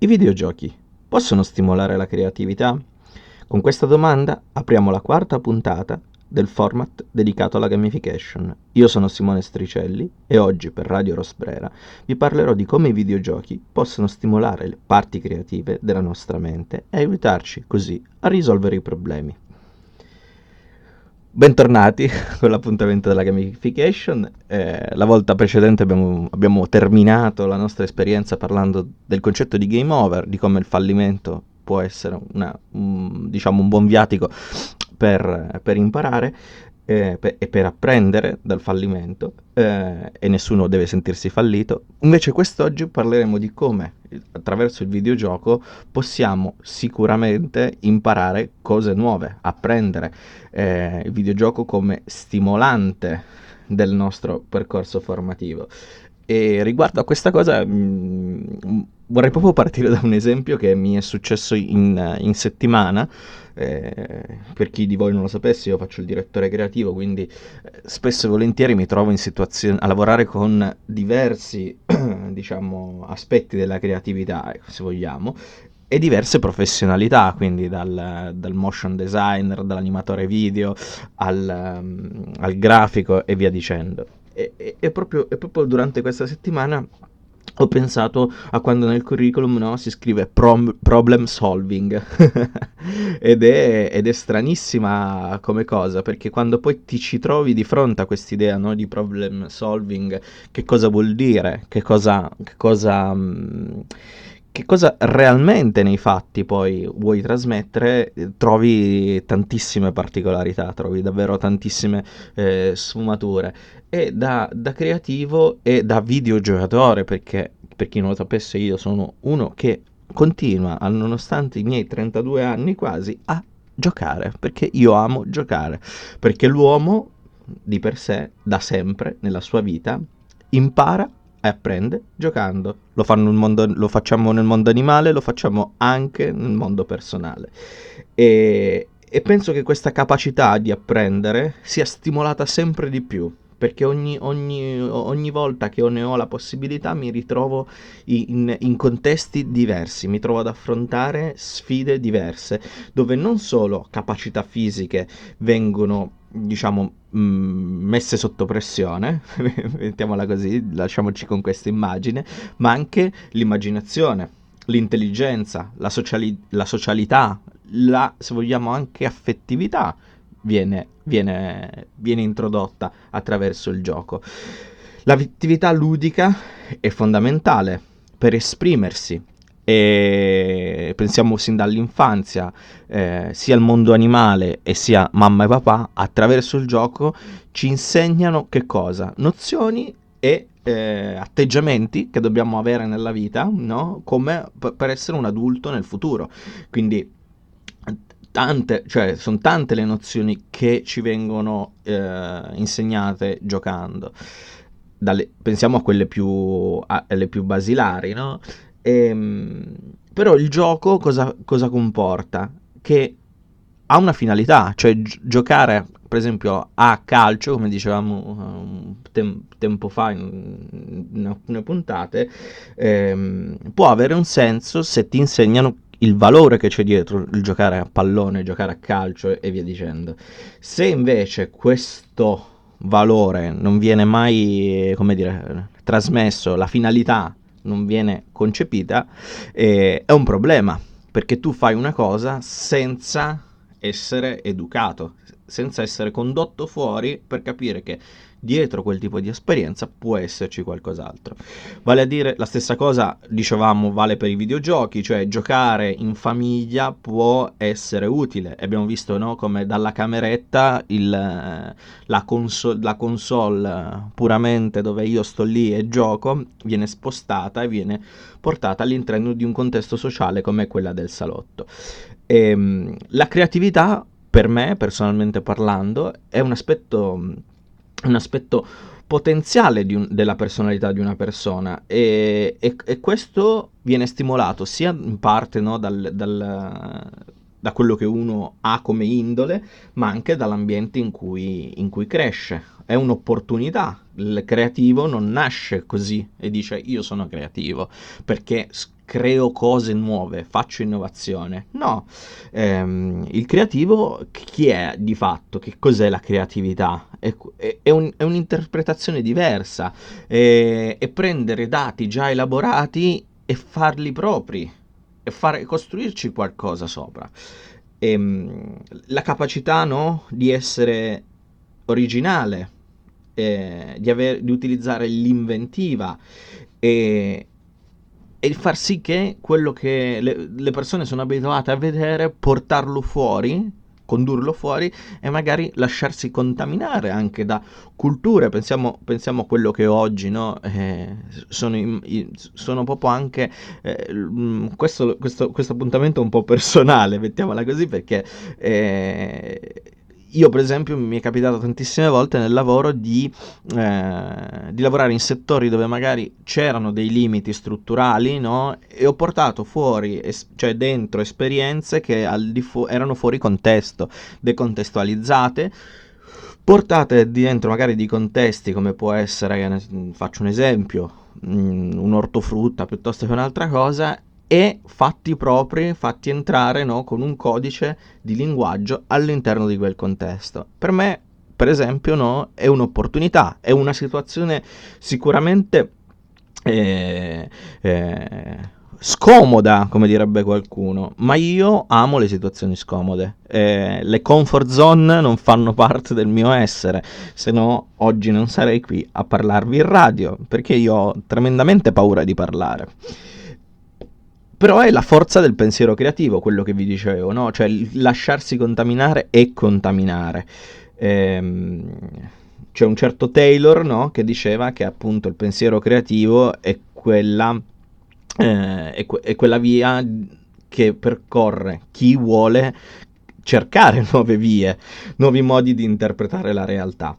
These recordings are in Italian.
I videogiochi possono stimolare la creatività? Con questa domanda apriamo la quarta puntata del format dedicato alla gamification. Io sono Simone Stricelli e oggi per Radio Rosbrera vi parlerò di come i videogiochi possono stimolare le parti creative della nostra mente e aiutarci così a risolvere i problemi. Bentornati con l'appuntamento della gamification. Eh, la volta precedente abbiamo, abbiamo, terminato la nostra esperienza parlando del concetto di game over, di come il fallimento può essere una, un, diciamo, un buon viatico per, per imparare eh, e per apprendere dal fallimento eh, e nessuno deve sentirsi fallito. Invece quest'oggi parleremo di come attraverso il videogioco possiamo sicuramente imparare cose nuove, apprendere eh, il videogioco come stimolante del nostro percorso formativo. E riguardo a questa cosa mh, mm, vorrei proprio partire da un esempio che mi è successo in, in settimana eh, per chi di voi non lo sapesse, io faccio il direttore creativo, quindi eh, spesso e volentieri mi trovo a lavorare con diversi diciamo, aspetti della creatività, ecco, se vogliamo, e diverse professionalità, quindi dal, dal motion designer, dall'animatore video al, um, al grafico e via dicendo. E, e, e, proprio, e proprio durante questa settimana ho pensato a quando nel curriculum no, si scrive prom- problem solving. Ed, è, ed, è, stranissima come cosa perché quando poi ti ci trovi di fronte a quest'idea no, di problem solving che cosa vuol dire? Che cosa, che cosa mh, che cosa realmente nei fatti poi vuoi trasmettere, trovi tantissime particolarità, trovi davvero tantissime eh, sfumature. E da, da, creativo e da videogiocatore, perché per chi non lo sapesse io sono uno che continua, nonostante i miei 32 anni quasi, a giocare, perché io amo giocare, perché l'uomo di per sé, da sempre, nella sua vita, impara e apprende giocando. Lo, mondo, lo, facciamo nel mondo animale, lo facciamo anche nel mondo personale. E, e penso che questa capacità di apprendere sia stimolata sempre di più perché ogni, ogni, ogni, volta che ne ho la possibilità mi ritrovo in, in, contesti diversi, mi trovo ad affrontare sfide diverse, dove non solo capacità fisiche vengono diciamo mh, mm, messe sotto pressione, mettiamola così, lasciamoci con questa immagine, ma anche l'immaginazione, l'intelligenza, la, sociali- la socialità, la, se vogliamo anche affettività viene, viene, viene introdotta attraverso il gioco. L'attività ludica è fondamentale per esprimersi, e pensiamo sin dall'infanzia eh, sia il mondo animale e sia mamma e papà attraverso il gioco ci insegnano che cosa? Nozioni e eh, atteggiamenti che dobbiamo avere nella vita, no? Come p- per essere un adulto nel futuro. Quindi tante, cioè sono tante le nozioni che ci vengono eh, insegnate giocando. Dalle, pensiamo a quelle più, a, più basilari, no? Ehm, però il gioco cosa, cosa, comporta? Che ha una finalità, cioè gi- giocare per esempio a calcio, come dicevamo um, tem- tempo fa in, in, alcune puntate, ehm, può avere un senso se ti insegnano il valore che c'è dietro il giocare a pallone, giocare a calcio e via dicendo. Se invece questo valore non viene mai, come dire, trasmesso, la finalità non viene concepita, eh, è un problema, perché tu fai una cosa senza essere educato, senza essere condotto fuori per capire che dietro quel tipo di esperienza può esserci qualcos'altro. Vale a dire la stessa cosa, dicevamo, vale per i videogiochi, cioè giocare in famiglia può essere utile. Abbiamo visto no, come dalla cameretta il, la, console, la console puramente dove io sto lì e gioco viene spostata e viene portata all'interno di un contesto sociale come quella del salotto. E, ehm, la creatività per me, personalmente parlando, è un aspetto un aspetto potenziale un, della personalità di una persona e, e, e, questo viene stimolato sia in parte no, dal, dal, da quello che uno ha come indole, ma anche dall'ambiente in cui, in cui cresce. È un'opportunità. Il creativo non nasce così e dice io sono creativo, perché creo cose nuove, faccio innovazione. No, ehm, il creativo chi è di fatto? Che cos'è la creatività? È, è, un, è un'interpretazione diversa, è, è, prendere dati già elaborati e farli propri, e fare, costruirci qualcosa sopra. E, ehm, la capacità no, di essere originale, eh, di, aver, di utilizzare l'inventiva e, e far sì che quello che le, le persone sono abituate a vedere, portarlo fuori, condurlo fuori e magari lasciarsi contaminare anche da culture. Pensiamo, pensiamo a quello che oggi no? eh, sono, sono, proprio anche. Eh, questo, questo, questo, appuntamento un po' personale, mettiamola così, perché. Eh, io per esempio mi è capitato tantissime volte nel lavoro di, eh, di, lavorare in settori dove magari c'erano dei limiti strutturali no? e ho portato fuori, es- cioè dentro esperienze che fu- erano fuori contesto, decontestualizzate, portate dentro magari di contesti come può essere, faccio un esempio, un ortofrutta piuttosto che un'altra cosa e fatti propri, fatti entrare no, con un codice di linguaggio all'interno di quel contesto. Per me, per esempio, no, è un'opportunità, è una situazione sicuramente eh, eh, scomoda, come direbbe qualcuno, ma io amo le situazioni scomode. Eh, le comfort zone non fanno parte del mio essere, se no oggi non sarei qui a parlarvi in radio, perché io ho tremendamente paura di parlare. Però è la forza del pensiero creativo, quello che vi dicevo, no? Cioè lasciarsi contaminare e contaminare. Ehm, c'è un certo Taylor, no? Che diceva che appunto il pensiero creativo è quella, eh, è, que- è quella via che percorre chi vuole cercare nuove vie, nuovi modi di interpretare la realtà.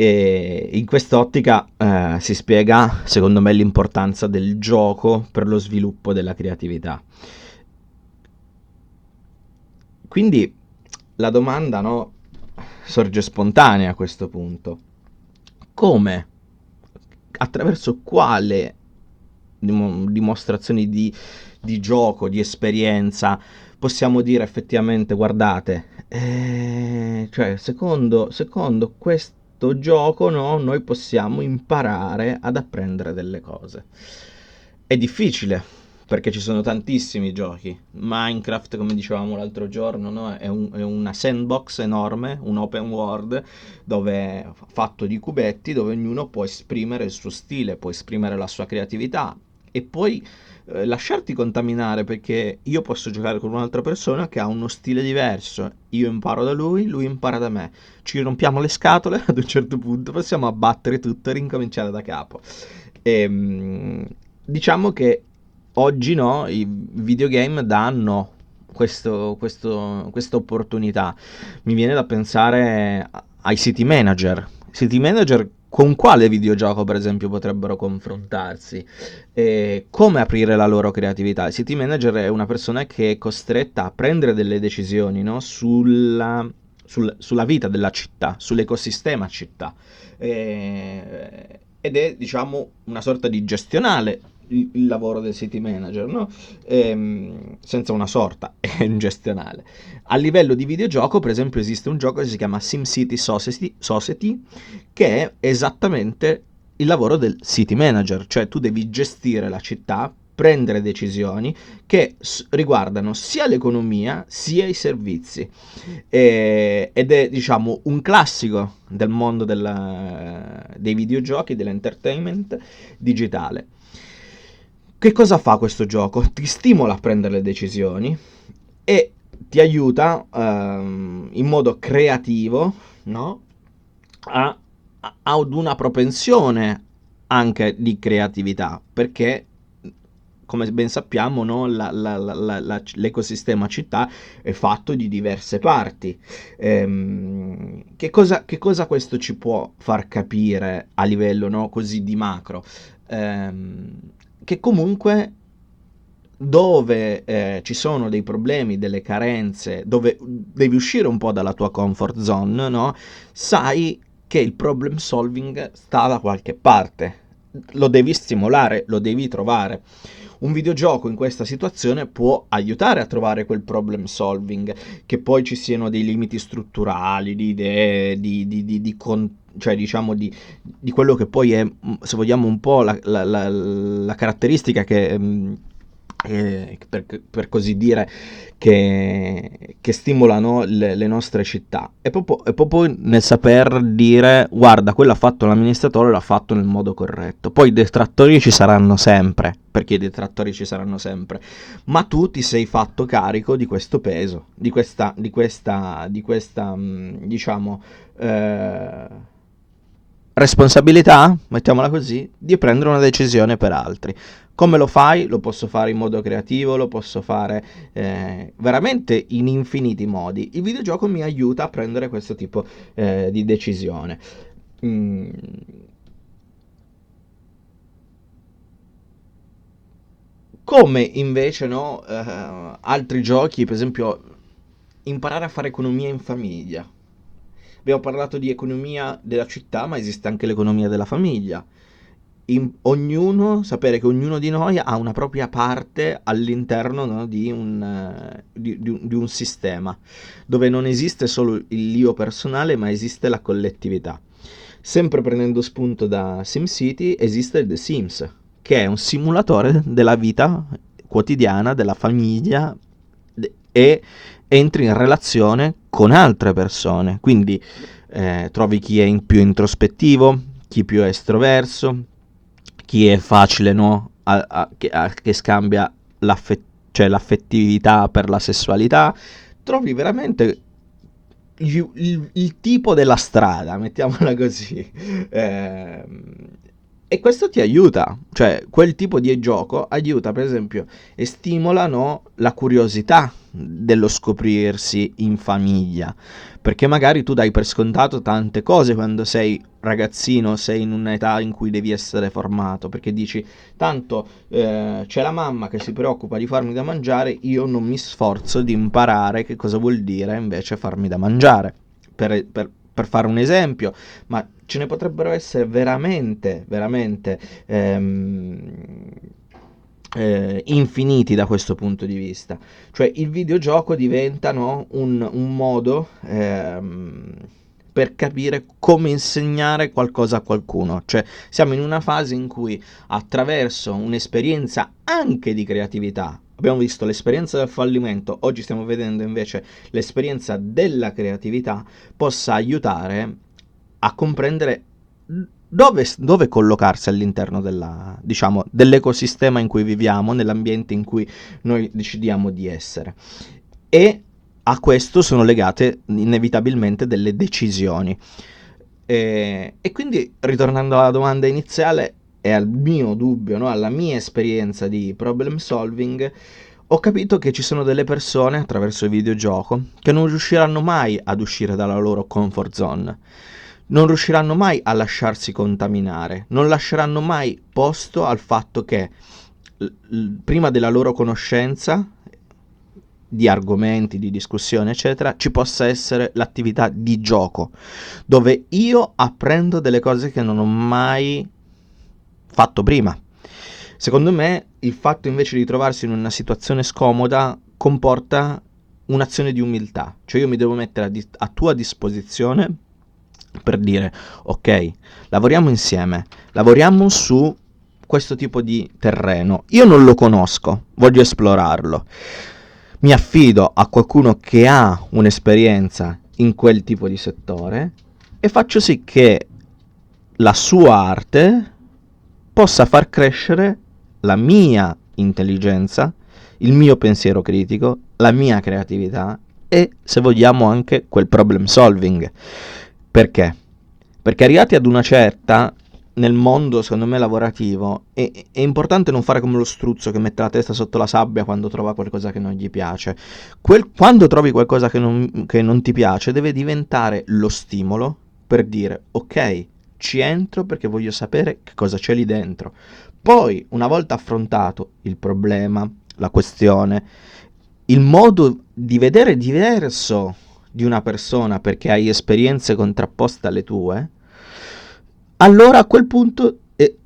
E in quest'ottica eh, si spiega, secondo me, l'importanza del gioco per lo sviluppo della creatività. Quindi la domanda no, sorge spontanea a questo punto. Come? Attraverso quale dim- dimostrazioni di, di, gioco, di esperienza possiamo dire effettivamente, guardate, eh, cioè secondo, secondo questo questo gioco no, noi possiamo imparare ad apprendere delle cose. È difficile perché ci sono tantissimi giochi. Minecraft, come dicevamo l'altro giorno, no, è, un, è, una sandbox enorme, un open world dove, fatto di cubetti dove ognuno può esprimere il suo stile, può esprimere la sua creatività e poi eh, lasciarti contaminare perché io posso giocare con un'altra persona che ha uno stile diverso, io imparo da lui, lui impara da me, ci rompiamo le scatole, ad un certo punto possiamo abbattere tutto e rincominciare da capo. E, ehm, diciamo che oggi no, i videogame danno questa opportunità. Mi viene da pensare ai city manager. City manager con quale videogioco, per esempio, potrebbero confrontarsi? E come aprire la loro creatività? Il city manager è una persona che è costretta a prendere delle decisioni no? sulla, sul, sulla vita della città, sull'ecosistema città. E, ed è, diciamo, una sorta di gestionale il, lavoro del city manager, no? ehm, senza una sorta, è un gestionale. A livello di videogioco, per esempio, esiste un gioco che si chiama SimCity Society, Society che è esattamente il lavoro del city manager, cioè tu devi gestire la città, prendere decisioni che riguardano sia l'economia sia i servizi e- ed è diciamo un classico del mondo della- dei videogiochi, dell'entertainment digitale. Che cosa fa questo gioco? Ti stimola a prendere le decisioni e ti aiuta um, in modo creativo no? a, a, ad una propensione anche di creatività perché come ben sappiamo, no, la, la, la, l'ecosistema città è fatto di diverse parti. Ehm, che, cosa, che, cosa, questo ci può far capire a livello no, così di macro? Ehm, che comunque dove eh, ci sono dei problemi, delle carenze, dove devi uscire un po' dalla tua comfort zone, no? sai che il problem solving sta da qualche parte, lo devi stimolare, lo devi trovare. Un videogioco in questa situazione può aiutare a trovare quel problem solving, che poi ci siano dei limiti strutturali, di idee, di, di, di, di con, cioè diciamo di, quello che poi è, se vogliamo, un po' la, la, la, la caratteristica che... Mm, eh, per, per, così dire, che, che stimolano le, le, nostre città. E proprio, è proprio nel saper dire, guarda, quello ha fatto l'amministratore, l'ha fatto nel modo corretto. Poi i detrattori ci saranno sempre, perché i detrattori ci saranno sempre, ma tu ti sei fatto carico di questo peso, di questa, di questa, di questa mm, diciamo... Eh, responsabilità, mettiamola così, di prendere una decisione per altri. Come lo fai? Lo posso fare in modo creativo, lo posso fare eh, veramente in infiniti modi. Il videogioco mi aiuta a prendere questo tipo eh, di decisione. Mm. Come invece no, eh, altri giochi, per esempio imparare a fare economia in famiglia. Abbiamo parlato di economia della città, ma esiste anche l'economia della famiglia in, ognuno, sapere che ognuno di noi ha una propria parte all'interno no, di, un, uh, di, di, di, un, sistema, dove non esiste solo il io personale, ma esiste la collettività. Sempre prendendo spunto da SimCity, esiste The Sims, che è un simulatore della vita quotidiana, della famiglia e entri in relazione con altre persone. Quindi eh, trovi chi è in più introspettivo, chi più estroverso, chi è facile, no? A, a, a, che, scambia l'affet- cioè l'affettività per la sessualità, trovi veramente il, il, il tipo della strada, mettiamola così. Eh, e questo ti aiuta, cioè quel tipo di gioco aiuta per esempio e stimola no, la curiosità dello scoprirsi in famiglia, perché magari tu dai per scontato tante cose quando sei ragazzino, sei in un'età in cui devi essere formato, perché dici tanto eh, c'è la mamma che si preoccupa di farmi da mangiare, io non mi sforzo di imparare che cosa vuol dire invece farmi da mangiare. Per, per, per fare un esempio, ma ce ne potrebbero essere veramente, veramente ehm, eh, infiniti da questo punto di vista. Cioè il videogioco diventa no, un, un, modo ehm, per capire come insegnare qualcosa a qualcuno. Cioè siamo in una fase in cui attraverso un'esperienza anche di creatività, abbiamo visto l'esperienza del fallimento, oggi stiamo vedendo invece l'esperienza della creatività, possa aiutare a comprendere dove, dove, collocarsi all'interno della, diciamo, dell'ecosistema in cui viviamo, nell'ambiente in cui noi decidiamo di essere. E a questo sono legate inevitabilmente delle decisioni. E, e quindi, ritornando alla domanda iniziale e al mio dubbio, no? alla mia esperienza di problem solving, ho capito che ci sono delle persone attraverso il videogioco che non riusciranno mai ad uscire dalla loro comfort zone non riusciranno mai a lasciarsi contaminare, non lasceranno mai posto al fatto che prima della loro conoscenza di argomenti, di discussione, eccetera, ci possa essere l'attività di gioco, dove io apprendo delle cose che non ho mai fatto prima. Secondo me il fatto invece di trovarsi in una situazione scomoda comporta un'azione di umiltà, cioè io mi devo mettere a, di- a tua disposizione per dire ok, lavoriamo insieme, lavoriamo su questo tipo di terreno. Io non lo conosco, voglio esplorarlo. Mi affido a qualcuno che ha un'esperienza in quel tipo di settore e faccio sì che la sua arte possa far crescere la mia intelligenza, il mio pensiero critico, la mia creatività e, se vogliamo, anche quel problem solving. Perché? Perché arrivati ad una certa, nel mondo, secondo me, lavorativo, è, è, importante non fare come lo struzzo che mette la testa sotto la sabbia quando trova qualcosa che non gli piace. Quel, quando trovi qualcosa che non, che non ti piace, deve diventare lo stimolo per dire, ok, ci entro perché voglio sapere che cosa c'è lì dentro. Poi, una volta affrontato il problema, la questione, il modo di vedere diverso di una persona perché hai esperienze contrapposte alle tue, allora a quel punto eh,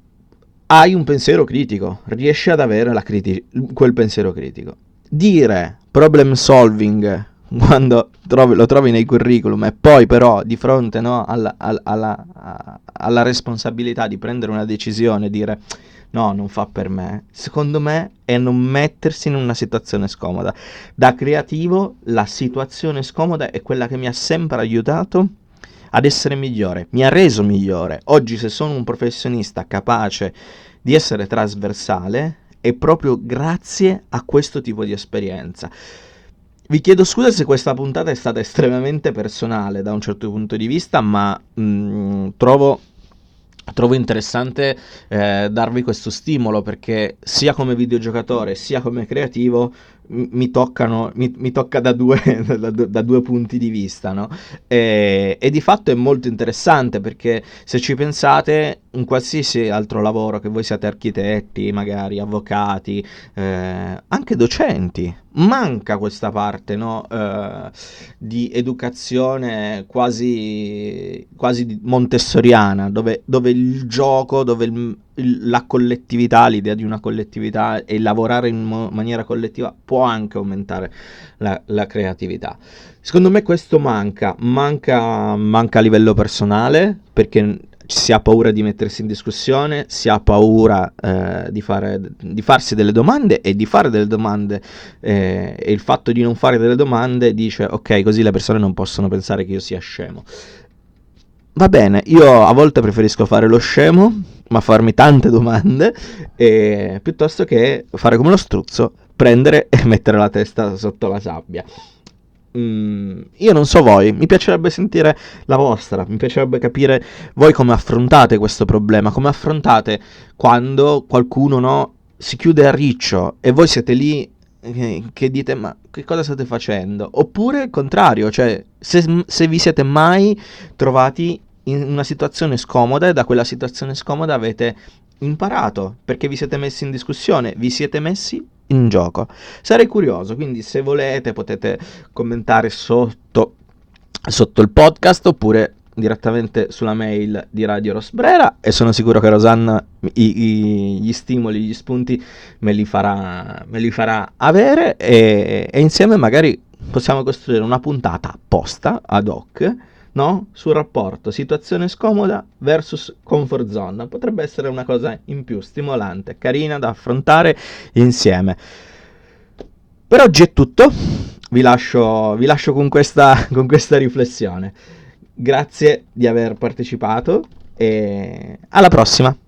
hai un pensiero critico, riesci ad avere criti- quel pensiero critico. Dire problem solving quando trovi, lo trovi nei curriculum e poi però di fronte no, alla, alla, alla, responsabilità di prendere una decisione dire no, non fa per me, secondo me è non mettersi in una situazione scomoda. Da creativo la situazione scomoda è quella che mi ha sempre aiutato ad essere migliore, mi ha reso migliore. Oggi se sono un professionista capace di essere trasversale è proprio grazie a questo tipo di esperienza. Vi chiedo scusa se questa puntata è stata estremamente personale da un certo punto di vista, ma mh, mm, trovo trovo interessante eh, darvi questo stimolo perché sia come videogiocatore sia come creativo mi, toccano, mi, mi tocca da due, da, da due, punti di vista, no? E, e, di fatto è molto interessante perché se ci pensate, in qualsiasi altro lavoro, che voi siate architetti, magari avvocati, eh, anche docenti, manca questa parte no? eh, di educazione quasi, quasi montessoriana, dove, dove, il gioco, dove il, la collettività, l'idea di una collettività e lavorare in mo- maniera collettiva può anche aumentare la, la, creatività. Secondo me questo manca, manca, manca a livello personale perché si ha paura di mettersi in discussione, si ha paura eh, di, fare, di, farsi delle domande e di fare delle domande eh, e il fatto di non fare delle domande dice ok così le persone non possono pensare che io sia scemo. Va bene, io a volte preferisco fare lo scemo, ma farmi tante domande, eh, piuttosto che fare come lo struzzo, prendere e mettere la testa sotto la sabbia. Mm, io non so voi, mi piacerebbe sentire la vostra, mi piacerebbe capire voi come affrontate questo problema, come affrontate quando qualcuno no, si chiude a riccio e voi siete lì eh, che dite ma che cosa state facendo? Oppure il contrario, cioè se, se vi siete mai trovati in una situazione scomoda e da quella situazione scomoda avete imparato perché vi siete messi in discussione, vi siete messi in gioco. Sarei curioso, quindi se volete potete commentare sotto, sotto il podcast oppure direttamente sulla mail di Radio Rosbrera e sono sicuro che Rosanna i, i, gli stimoli, gli spunti me li farà, me li farà avere e, e insieme magari possiamo costruire una puntata apposta ad hoc no? sul rapporto situazione scomoda versus comfort zone. Potrebbe essere una cosa in più, stimolante, carina da affrontare insieme. Per oggi è tutto, vi lascio, vi lascio con, questa, con questa riflessione. Grazie di aver partecipato e alla prossima!